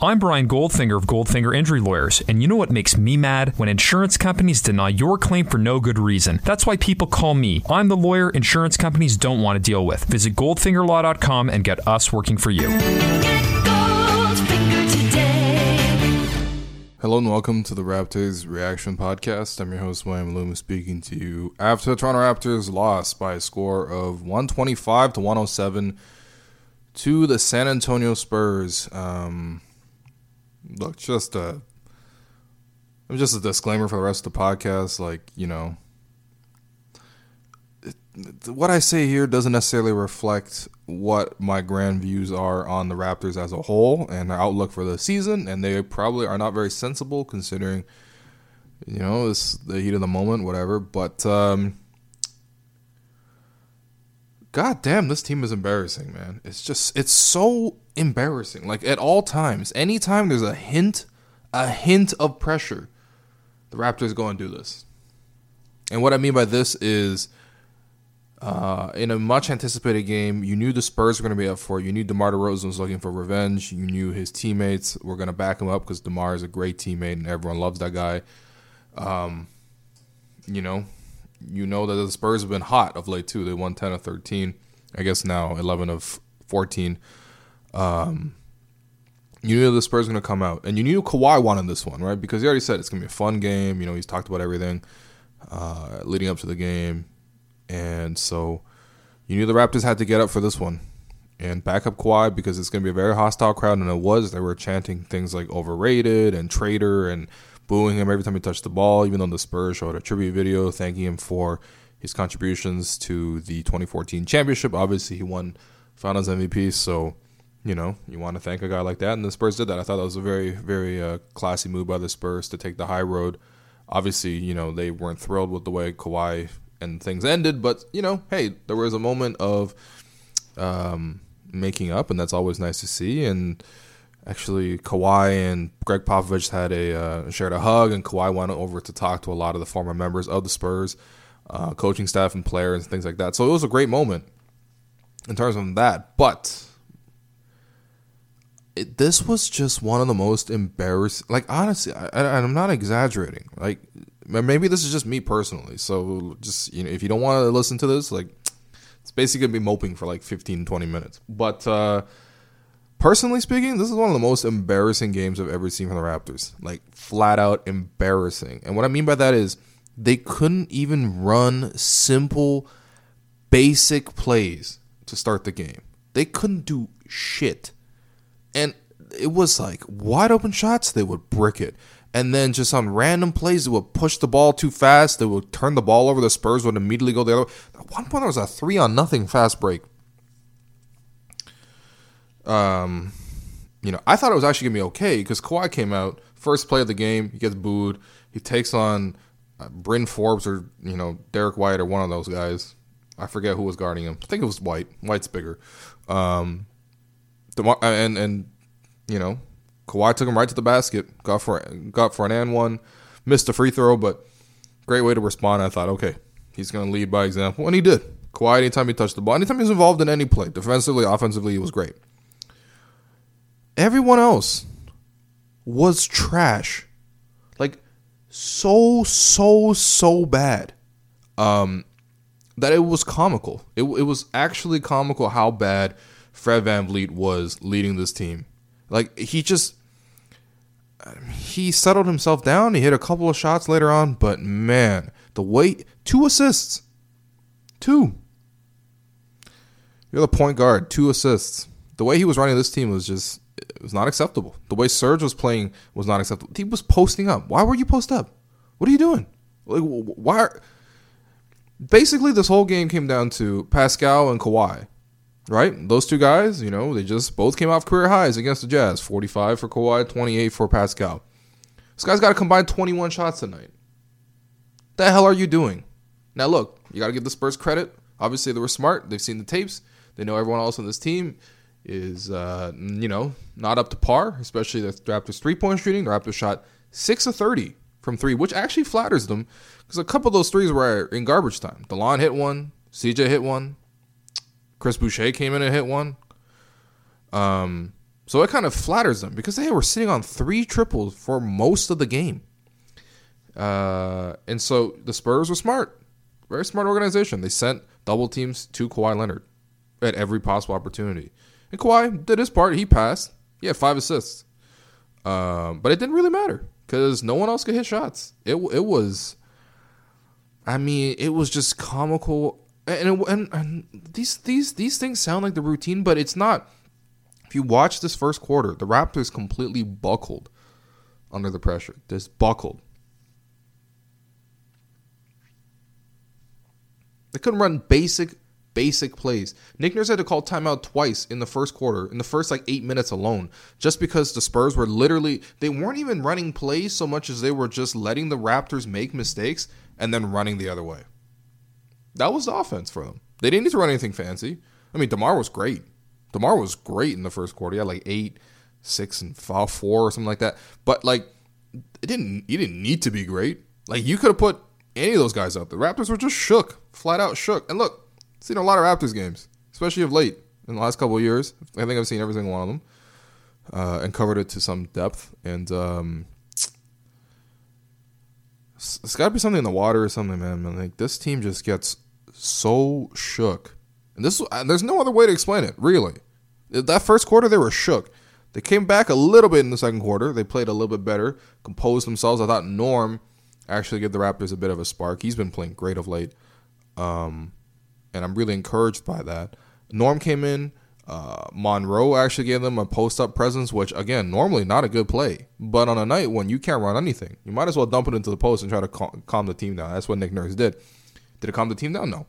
I'm Brian Goldfinger of Goldfinger Injury Lawyers, and you know what makes me mad? When insurance companies deny your claim for no good reason. That's why people call me. I'm the lawyer insurance companies don't want to deal with. Visit goldfingerlaw.com and get us working for you. Hello and welcome to the Raptors Reaction Podcast. I'm your host, William Loomis, speaking to you after the Toronto Raptors lost by a score of 125 to 107 to the San Antonio Spurs. Um, look, just a just a disclaimer for the rest of the podcast. Like, you know, what I say here doesn't necessarily reflect what my grand views are on the Raptors as a whole and their outlook for the season, and they probably are not very sensible considering, you know, it's the heat of the moment, whatever. But um, God damn, this team is embarrassing, man. It's just it's so embarrassing. Like at all times, anytime there's a hint, a hint of pressure, the Raptors go and do this. And what I mean by this is uh, in a much anticipated game, you knew the Spurs were going to be up for it. You knew DeMar DeRozan was looking for revenge. You knew his teammates were going to back him up because DeMar is a great teammate and everyone loves that guy. Um, you know, you know that the Spurs have been hot of late too. They won 10 of 13. I guess now 11 of 14. Um, you knew the Spurs were going to come out, and you knew Kawhi wanted this one, right? Because he already said it's going to be a fun game. You know, he's talked about everything uh, leading up to the game, and so you knew the Raptors had to get up for this one and back up Kawhi because it's going to be a very hostile crowd, and it was. They were chanting things like overrated and traitor and booing him every time he touched the ball, even though the Spurs showed a tribute video thanking him for his contributions to the 2014 championship. Obviously, he won Finals MVP, so you know you want to thank a guy like that, and the Spurs did that. I thought that was a very, very uh, classy move by the Spurs to take the high road. Obviously, you know they weren't thrilled with the way Kawhi and things ended, but you know, hey, there was a moment of um, making up, and that's always nice to see. And actually Kawhi and Gregg Popovich had a uh, shared a hug, and Kawhi went over to talk to a lot of the former members of the Spurs, uh, coaching staff and players and things like that. So it was a great moment in terms of that. But it, this was just one of the most embarrassing. Like honestly, I, I, I'm not exaggerating. Like maybe this is just me personally. So just you know, if you don't want to listen to this, like it's basically gonna be moping for like 15, 20 minutes. But uh, personally speaking, this is one of the most embarrassing games I've ever seen from the Raptors. Like flat out embarrassing. And what I mean by that is they couldn't even run simple, basic plays to start the game. They couldn't do shit. And it was like wide open shots, they would brick it. And then just on random plays, they would push the ball too fast. They would turn the ball over. The Spurs would immediately go the other way. At one point, there was a three on nothing fast break um, you know, I thought it was actually gonna be okay because Kawhi came out first play of the game, he gets booed, he takes on uh, Bryn Forbes or you know Derrick White or one of those guys. I forget who was guarding him. I think it was White. White's bigger. Um, DeMar- and and you know, Kawhi took him right to the basket, got for got for an and one, missed a free throw, but great way to respond. I thought, okay, he's gonna lead by example, and he did. Kawhi, anytime he touched the ball, anytime he was involved in any play, defensively, offensively, he was great. Everyone else was trash. Like so so so bad. Um that it was comical. It it was actually comical how bad Fred VanVleet was leading this team. Like he just he settled himself down. He hit a couple of shots later on, but man, the way two assists, two. You're the point guard, two assists. The way he was running this team was just it was not acceptable. The way Serge was playing was not acceptable. He was posting up. Why were you post up? What are you doing? Like why? Are, basically, this whole game came down to Pascal and Kawhi right? Those two guys, you know, they just both came off career highs against the Jazz 45 for Kawhi, 28 for Pascal. This guy's got to combine 21 shots tonight. The hell are you doing? Now, look, you got to give the Spurs credit. Obviously, they were smart. They've seen the tapes. They know everyone else on this team is, uh, you know, not up to par, especially the Raptors' three point shooting. The Raptors shot 6 of 30 from three, which actually flatters them because a couple of those threes were in garbage time. Delon hit one, CJ hit one, Chris Boucher came in and hit one. Um, so it kind of flatters them because they were sitting on three triples for most of the game. Uh, and so the Spurs were smart, very smart organization. They sent double teams to Kawhi Leonard at every possible opportunity. And Kawhi did his part. He passed. He had five assists. Um, but it didn't really matter because no one else could hit shots. It it was, I mean, it was just comical and, and and these these these things sound like the routine, but it's not. If you watch this first quarter, the Raptors completely buckled under the pressure. Just buckled. They couldn't run basic basic plays. Nick Nurse had to call timeout twice in the first quarter, in the first like eight minutes alone, just because the Spurs were literally they weren't even running plays so much as they were just letting the Raptors make mistakes and then running the other way. That was the offense for them. They didn't need to run anything fancy. I mean, DeMar was great. DeMar was great in the first quarter. He had like eight, six, and five, four or something like that. But like, it didn't. He didn't need to be great. Like you could have put any of those guys out. The Raptors were just shook, flat out shook. And look, seen a lot of Raptors games, especially of late in the last couple of years. I think I've seen every single one of them uh, and covered it to some depth. And um, it's got to be something in the water or something, man. Like this team just gets so shook. And this and there's no other way to explain it, really. That first quarter they were shook. They came back a little bit in the second quarter. They played a little bit better, composed themselves. I thought Norm actually gave the Raptors a bit of a spark. He's been playing great of late. Um, and I'm really encouraged by that. Norm came in. Uh, Monroe actually gave them a post up presence, which, again, normally not a good play. But on a night when you can't run anything, you might as well dump it into the post and try to cal- calm the team down. That's what Nick Nurse did. Did it calm the team down? No.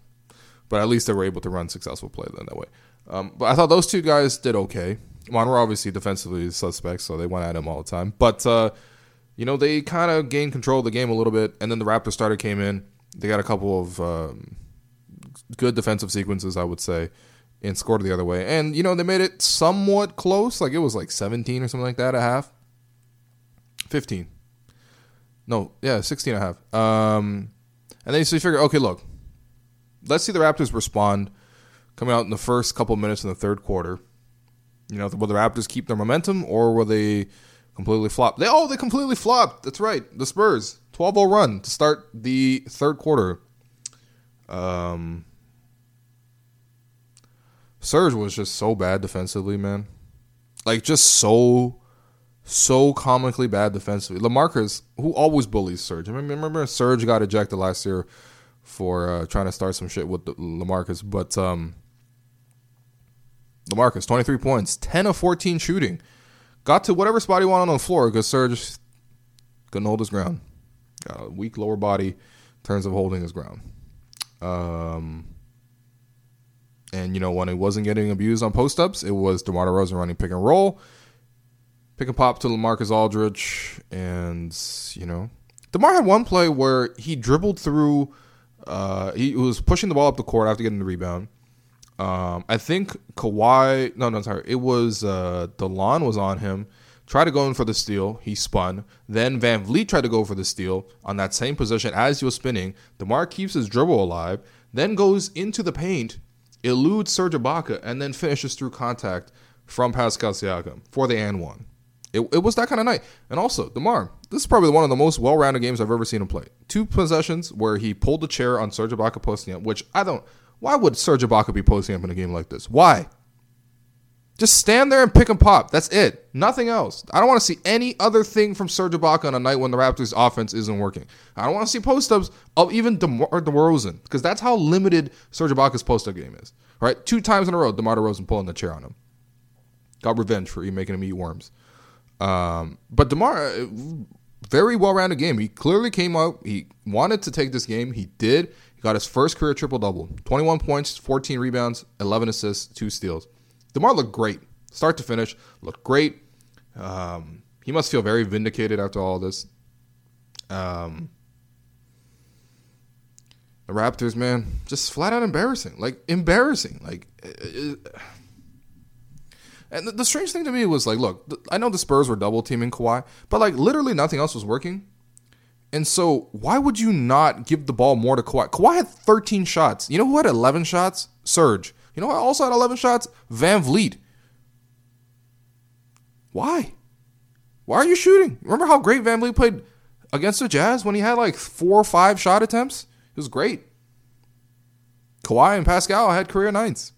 But at least they were able to run successful play then that way. Um, but I thought those two guys did okay. Monroe obviously defensively is suspect, so they went at him all the time. But uh, you know they kind of gained control of the game a little bit, and then the Raptor starter came in. They got a couple of um, good defensive sequences, I would say, and scored the other way. And you know they made it somewhat close, like it was like 17 or something like that a half. 15. No, yeah, 16 and a half. Um, and then so you figure, okay, look, let's see the Raptors respond coming out in the first couple minutes in the third quarter. You know, will the Raptors keep their momentum or will they completely flop? They oh, they completely flopped. That's right. The Spurs 12-0 run to start the third quarter. Um Serge was just so bad defensively, man. Like just so so comically bad defensively. LaMarcus, who always bullies Serge. I remember, remember Serge got ejected last year for uh, trying to start some shit with LaMarcus, but um, LaMarcus, 23 points, 10 of 14 shooting. Got to whatever spot he wanted on the floor because Serge couldn't hold his ground. Got a weak lower body in terms of holding his ground. Um, and, you know, when he wasn't getting abused on post ups, it was DeMar DeRozan running pick and roll pick and pop to LaMarcus Aldridge, and you know, DeMar had one play where he dribbled through. Uh, he was pushing the ball up the court after getting the rebound. Um, I think Kawhi. No, no, sorry. It was uh, Delon was on him. Tried to go in for the steal. He spun. Then VanVleet tried to go for the steal on that same position as he was spinning. DeMar keeps his dribble alive. Then goes into the paint, eludes Serge Ibaka, and then finishes through contact from Pascal Siakam for the and one. It, it was that kind of night. And also, DeMar, this is probably one of the most well rounded games I've ever seen him play. Two possessions where he pulled the chair on Serge Ibaka posting up, which I don't. Why would Serge Ibaka be posting up in a game like this? Why? Just stand there and pick and pop. That's it. Nothing else. I don't want to see any other thing from Serge Ibaka on a night when the Raptors' offense isn't working. I don't want to see post ups of even DeMar DeRozan because that's how limited Serge Ibaka's post up game is. Right? Two times in a row, DeMar DeRozan pulling the chair on him. Got revenge for you making him eat worms. Um, but DeMar, uh, very well rounded game. He clearly came out. He wanted to take this game. He did. He got his first career triple double 21 points, 14 rebounds, 11 assists, two steals. DeMar looked great, start to finish, looked great. Um, he must feel very vindicated after all this. Um, the Raptors, man, just flat out embarrassing. Like embarrassing. Like, uh, and the, the strange thing to me was like, look, I know the Spurs were double teaming Kawhi, but like literally nothing else was working. And so, why would you not give the ball more to Kawhi? Kawhi had 13 shots. You know who had 11 shots? Serge. You know, I also had 11 shots. VanVleet. Why? Why are you shooting? Remember how great VanVleet played against the Jazz when he had like four or five shot attempts? It was great. Kawhi and Pascal had career nights.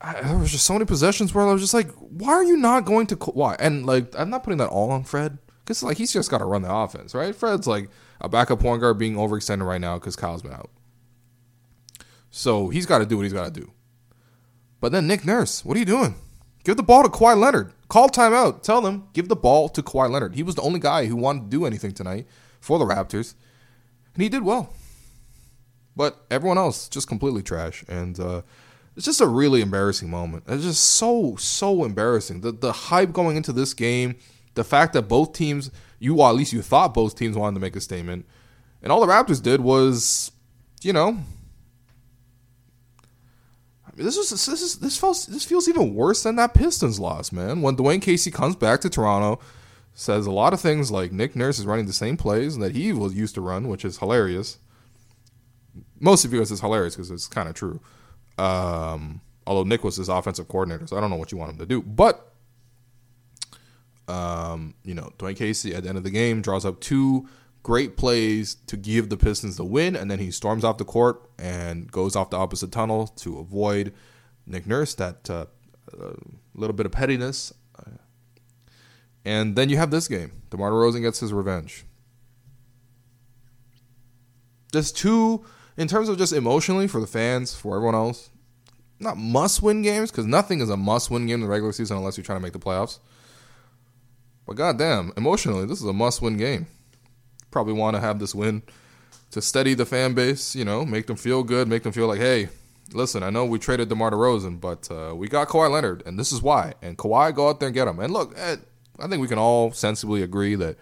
I, there was just so many possessions where I was just like, why are you not going to Kawhi? And like, I'm not putting that all on Fred because like he's just got to run the offense, right? Fred's like a backup point guard being overextended right now because Kyle's been out. So he's got to do what he's got to do. But then Nick Nurse, what are you doing? Give the ball to Kawhi Leonard. Call timeout. Tell them, give the ball to Kawhi Leonard. He was the only guy who wanted to do anything tonight for the Raptors. And he did well. But everyone else just completely trash. And uh, it's just a really embarrassing moment. It's just so, so embarrassing. The, the hype going into this game, the fact that both teams, you, well, at least you thought both teams wanted to make a statement. And all the Raptors did was, you know, this is this is this feels this feels even worse than that Pistons loss, man. When Dwane Casey comes back to Toronto, says a lot of things like Nick Nurse is running the same plays that he was used to run, which is hilarious. Most of you because it's hilarious because it's kind of true. Um, although Nick was his offensive coordinator, so I don't know what you want him to do. But um, you know, Dwane Casey at the end of the game draws up two great plays to give the Pistons the win, and then he storms off the court and goes off the opposite tunnel to avoid Nick Nurse, that uh, uh, little bit of pettiness. And then you have this game. DeMar DeRozan gets his revenge. Just two, in terms of just emotionally for the fans, for everyone else, not must win games, because nothing is a must win game in the regular season unless you're trying to make the playoffs. But goddamn, emotionally, this is a must win game probably want to have this win to steady the fan base, you know, make them feel good, make them feel like, hey, listen, I know we traded DeMar DeRozan, but uh, we got Kawhi Leonard, and this is why. And Kawhi, go out there and get him. And look, eh, I think we can all sensibly agree that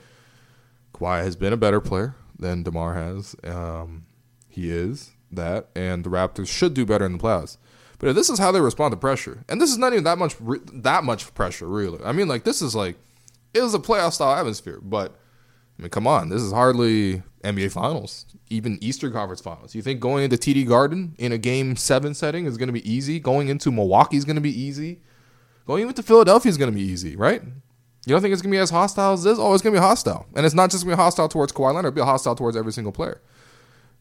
Kawhi has been a better player than DeMar has. Um, he is that, and the Raptors should do better in the playoffs. But this is how they respond to pressure, and this is not even that much that much pressure, really. I mean, like this is like it was a playoff style atmosphere, but I mean, come on, this is hardly NBA Finals, even Eastern Conference Finals. You think going into TD Garden in a Game Seven setting is going to be easy? Going into Milwaukee is going to be easy. Going into Philadelphia is going to be easy, right? You don't think it's going to be as hostile as this? Oh, it's going to be hostile, and it's not just going to be hostile towards Kawhi Leonard; it'll be hostile towards every single player.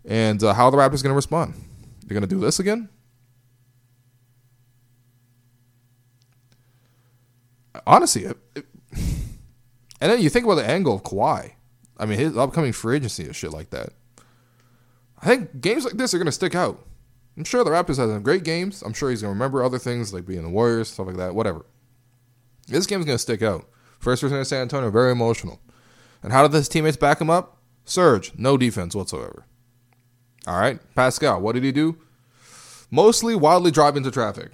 And uh, how are the Raptors going to respond? They're going to do this again? Honestly, it, it, and then you think about the angle of Kawhi I mean, his upcoming free agency and shit like that. I think games like this are going to stick out. I'm sure the Raptors have some great games. I'm sure he's going to remember other things like being the Warriors, stuff like that, whatever. This game's going to stick out. First person in San Antonio, very emotional. And how did his teammates back him up? Serge, no defense whatsoever. All right, Pascal, what did he do? Mostly wildly drive into traffic.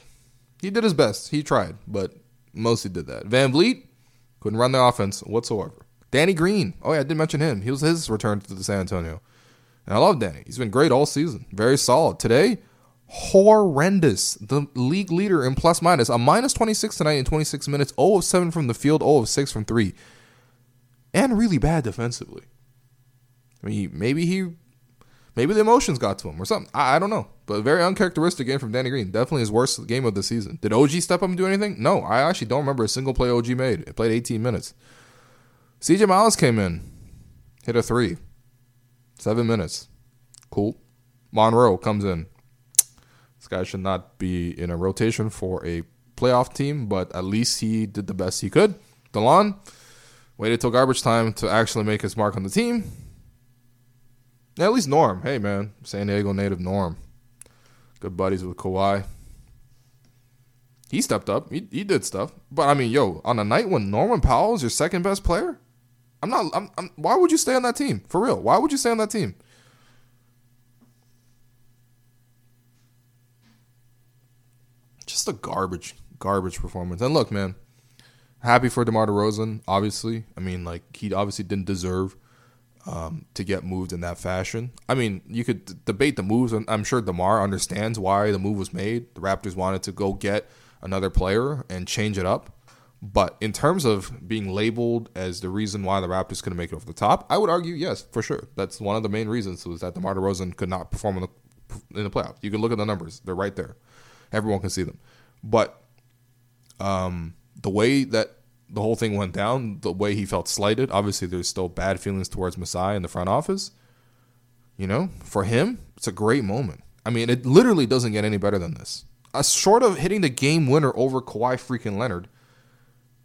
He did his best. He tried, but mostly did that. VanVleet couldn't run the offense whatsoever. Danny Green. Oh yeah, I did mention him. He was his return to the San Antonio. And I love Danny. He's been great all season. Very solid. Today, horrendous. The league leader in plus minus. A minus 26 tonight in 26 minutes. 0 of 7 from the field, 0 of 6 from 3. And really bad defensively. I mean, maybe he maybe the emotions got to him or something. I, I, don't know. But very uncharacteristic game from Danny Green. Definitely his worst game of the season. Did OG step up and do anything? No, I actually don't remember a single play OG made. It played 18 minutes. CJ Miles came in, hit a three, seven minutes. Cool. Monroe comes in. This guy should not be in a rotation for a playoff team, but at least he did the best he could. Delon waited till garbage time to actually make his mark on the team. Yeah, at least Norm. Hey, man. San Diego native Norm. Good buddies with Kawhi. He stepped up. He, he did stuff. But, I mean, yo, on a night when Norman Powell is your second best player, I'm not. I'm, I'm, why would you stay on that team? For real. Why would you stay on that team? Just a garbage, garbage performance. And look, man, happy for DeMar DeRozan, obviously. I mean, like, he obviously didn't deserve um, to get moved in that fashion. I mean, you could d- debate the moves, and I'm sure DeMar understands why the move was made. The Raptors wanted to go get another player and change it up. But in terms of being labeled as the reason why the Raptors couldn't make it over the top, I would argue yes, for sure. That's one of the main reasons was that DeMar DeRozan could not perform in the in the playoffs. You can look at the numbers; they're right there. Everyone can see them. But um, the way that the whole thing went down, the way he felt slighted, obviously there's still bad feelings towards Masai in the front office. You know, for him, it's a great moment. I mean, it literally doesn't get any better than this. A short of hitting the game winner over Kawhi freaking Leonard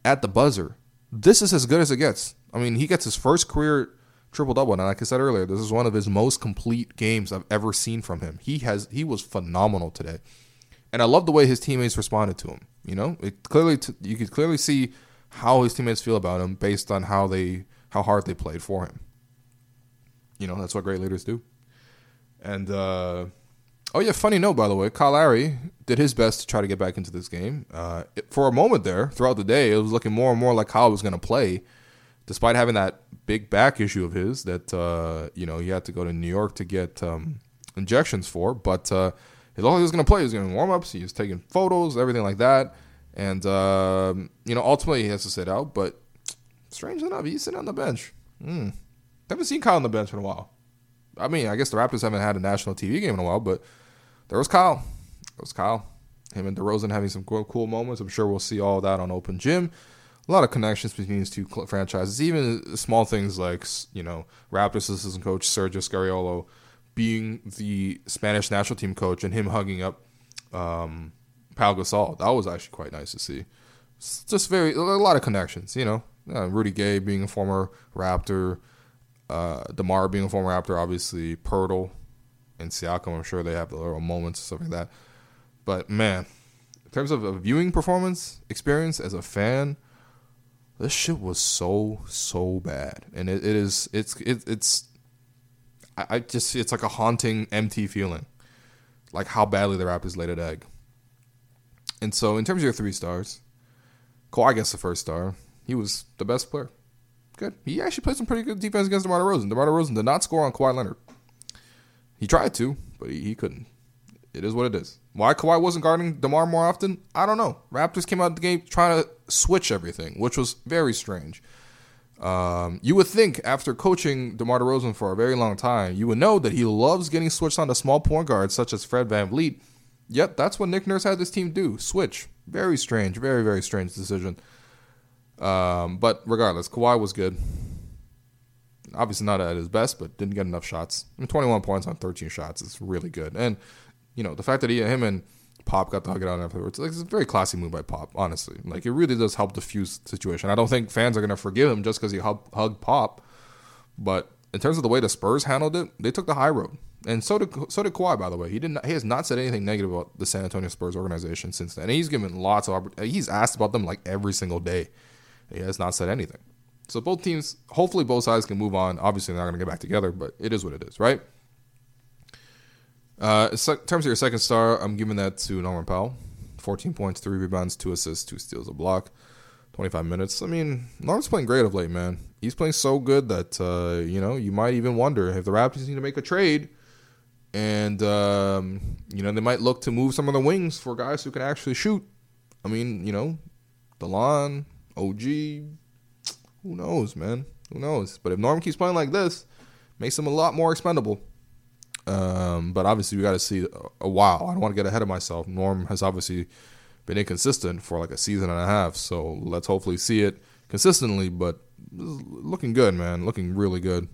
at the buzzer. This is as good as it gets. I mean, he gets his first career triple double, and like I said earlier, this is one of his most complete games I've ever seen from him. He has he was phenomenal today, and I love the way his teammates responded to him. You know, it clearly t- you could clearly see how his teammates feel about him based on how they how hard they played for him. You know, that's what great leaders do. And uh, oh yeah, funny note by the way, Kyle Lowry did his best to try to get back into this game. Uh, it, for a moment there, throughout the day, it was looking more and more like Kyle was going to play, despite having that big back issue of his that uh, you know he had to go to New York to get um, injections for. But uh, as long as he was going to play, he was going to warm ups. He was taking photos, everything like that. And um, you know, ultimately he has to sit out. But strange enough, he's sitting on the bench. Mm. Haven't seen Kyle on the bench in a while. I mean, I guess the Raptors haven't had a national TV game in a while, but there was Kyle. There was Kyle. Him and DeRozan having some cool, cool moments. I'm sure we'll see all that on Open Gym. A lot of connections between these two franchises. Even small things like you know Raptors assistant coach Sergio Scariolo being the Spanish national team coach and him hugging up um, Gasol. That was actually quite nice to see. It's just very a lot of connections. You know, uh, Rudy Gay being a former Raptor, uh, DeMar being a former Raptor, obviously Poeltl and Siakam. I'm sure they have the little moments and stuff like that. But man, in terms of a viewing performance experience as a fan, this shit was so so bad, and it, it is it's it, it's I, I just it's like a haunting empty feeling, like how badly the Raptors laid an egg. And so, in terms of your three stars, Kawhi gets the first star. He was the best player. Good. He actually played some pretty good defense against DeMar DeRozan. DeMar DeRozan did not score on Kawhi Leonard. He tried to, but he, he couldn't. It is what it is. Why Kawhi wasn't guarding DeMar more often? I don't know. Raptors came out of the game trying to switch everything, which was very strange. Um, you would think after coaching DeMar DeRozan for a very long time, you would know that he loves getting switched on to small point guards such as Fred Van VanVleet. Yep, that's what Nick Nurse had this team do. Switch. Very strange. Very, very strange decision. Um, but regardless, Kawhi was good. Obviously not at his best, but didn't get enough shots. I mean, 21 points on 13 shots is really good. And, you know, the fact that he, him and Pop got to hug it out afterwards, like, it's a very classy move by Pop, honestly. Like, it really does help diffuse the situation. I don't think fans are going to forgive him just because he hug, hugged Pop. But in terms of the way the Spurs handled it, they took the high road. And so did so did Kawhi, by the way. He didn't. He has not said anything negative about the San Antonio Spurs organization since then. And he's given lots of. He's asked about them like every single day. He has not said anything. So both teams, hopefully, both sides can move on. Obviously, they're not going to get back together, but it is what it is, right? Uh, in terms of your second star, I'm giving that to Norman Powell. 14 points, three rebounds, two assists, two steals, a block. 25 minutes. I mean, Norman's playing great of late, man. He's playing so good that uh, you know you might even wonder if the Raptors need to make a trade and um, you know they might look to move some of the wings for guys who can actually shoot. I mean, you know, Delon, OG, who knows, man? Who knows? But if Norm keeps playing like this, makes him a lot more expendable. Um, but obviously, we got to see a while. I don't want to get ahead of myself. Norm has obviously been inconsistent for like a season and a half, so let's hopefully see it consistently. But looking good, man. Looking really good.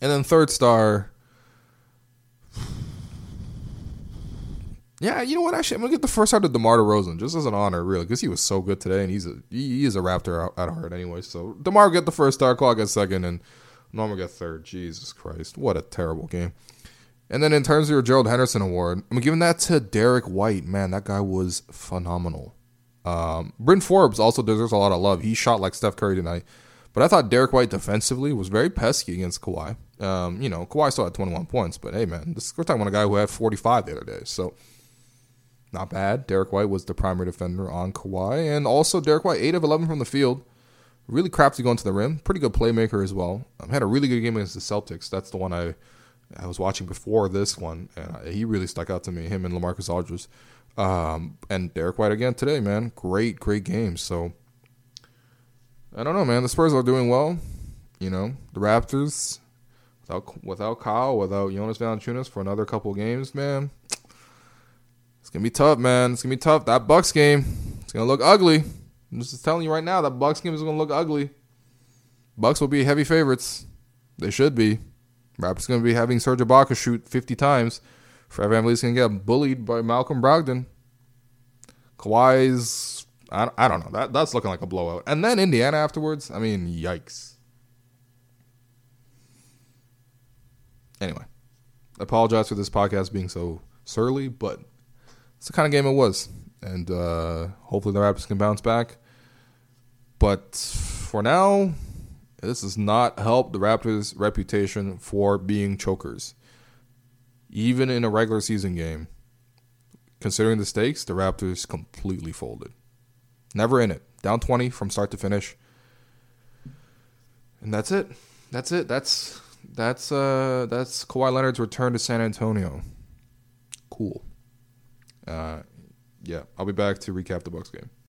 And then third star, Yeah, you know what? Actually, I'm gonna get the first out of DeMar DeRozan just as an honor, really, because he was so good today, and he's a he, is a Raptor at heart anyway. So DeMar get the first star, Klaw get second, and Norman get third. Jesus Christ, what a terrible game. And then in terms of your Gerald Henderson Award, I'm giving that to Derrick White. Man, that guy was phenomenal. Um, Bryn Forbes also deserves a lot of love. He shot like Steph Curry tonight. But I thought Derrick White defensively was very pesky against Kawhi. Um, you know, Kawhi still had 21 points, but hey, man, this, we're talking about a guy who had 45 the other day. So not bad. Derrick White was the primary defender on Kawhi. And also, Derrick White, 8 of 11 from the field. Really crafty going to the rim. Pretty good playmaker as well. Um, had a really good game against the Celtics. That's the one I I was watching before this one. And he really stuck out to me, him and LaMarcus Aldridge. Um, and Derrick White again today, man. Great, great game. So, I don't know, man. The Spurs are doing well. You know, the Raptors, without without Kyle, without Jonas Valanciunas for another couple games, man gonna be tough, man. It's gonna be tough. That Bucks game, it's gonna look ugly. I'm just telling you right now, that Bucks game is gonna look ugly. Bucks will be heavy favorites. They should be. Raptors gonna be having Serge Ibaka shoot 50 times. Fred VanVleet's gonna get bullied by Malcolm Brogdon. Kawhi's, I, I don't know. That that's looking like a blowout. And then Indiana afterwards. I mean, yikes. Anyway, I apologize for this podcast being so surly, but it's the kind of game it was, and uh, hopefully the Raptors can bounce back. But for now, this does not help the Raptors' reputation for being chokers. Even in a regular season game, considering the stakes, the Raptors completely folded. Never in it. Down 20 from start to finish. And that's it. That's it. That's that's uh that's Kawhi Leonard's return to San Antonio. Cool. Uh, yeah, I'll be back to recap the Bucks game.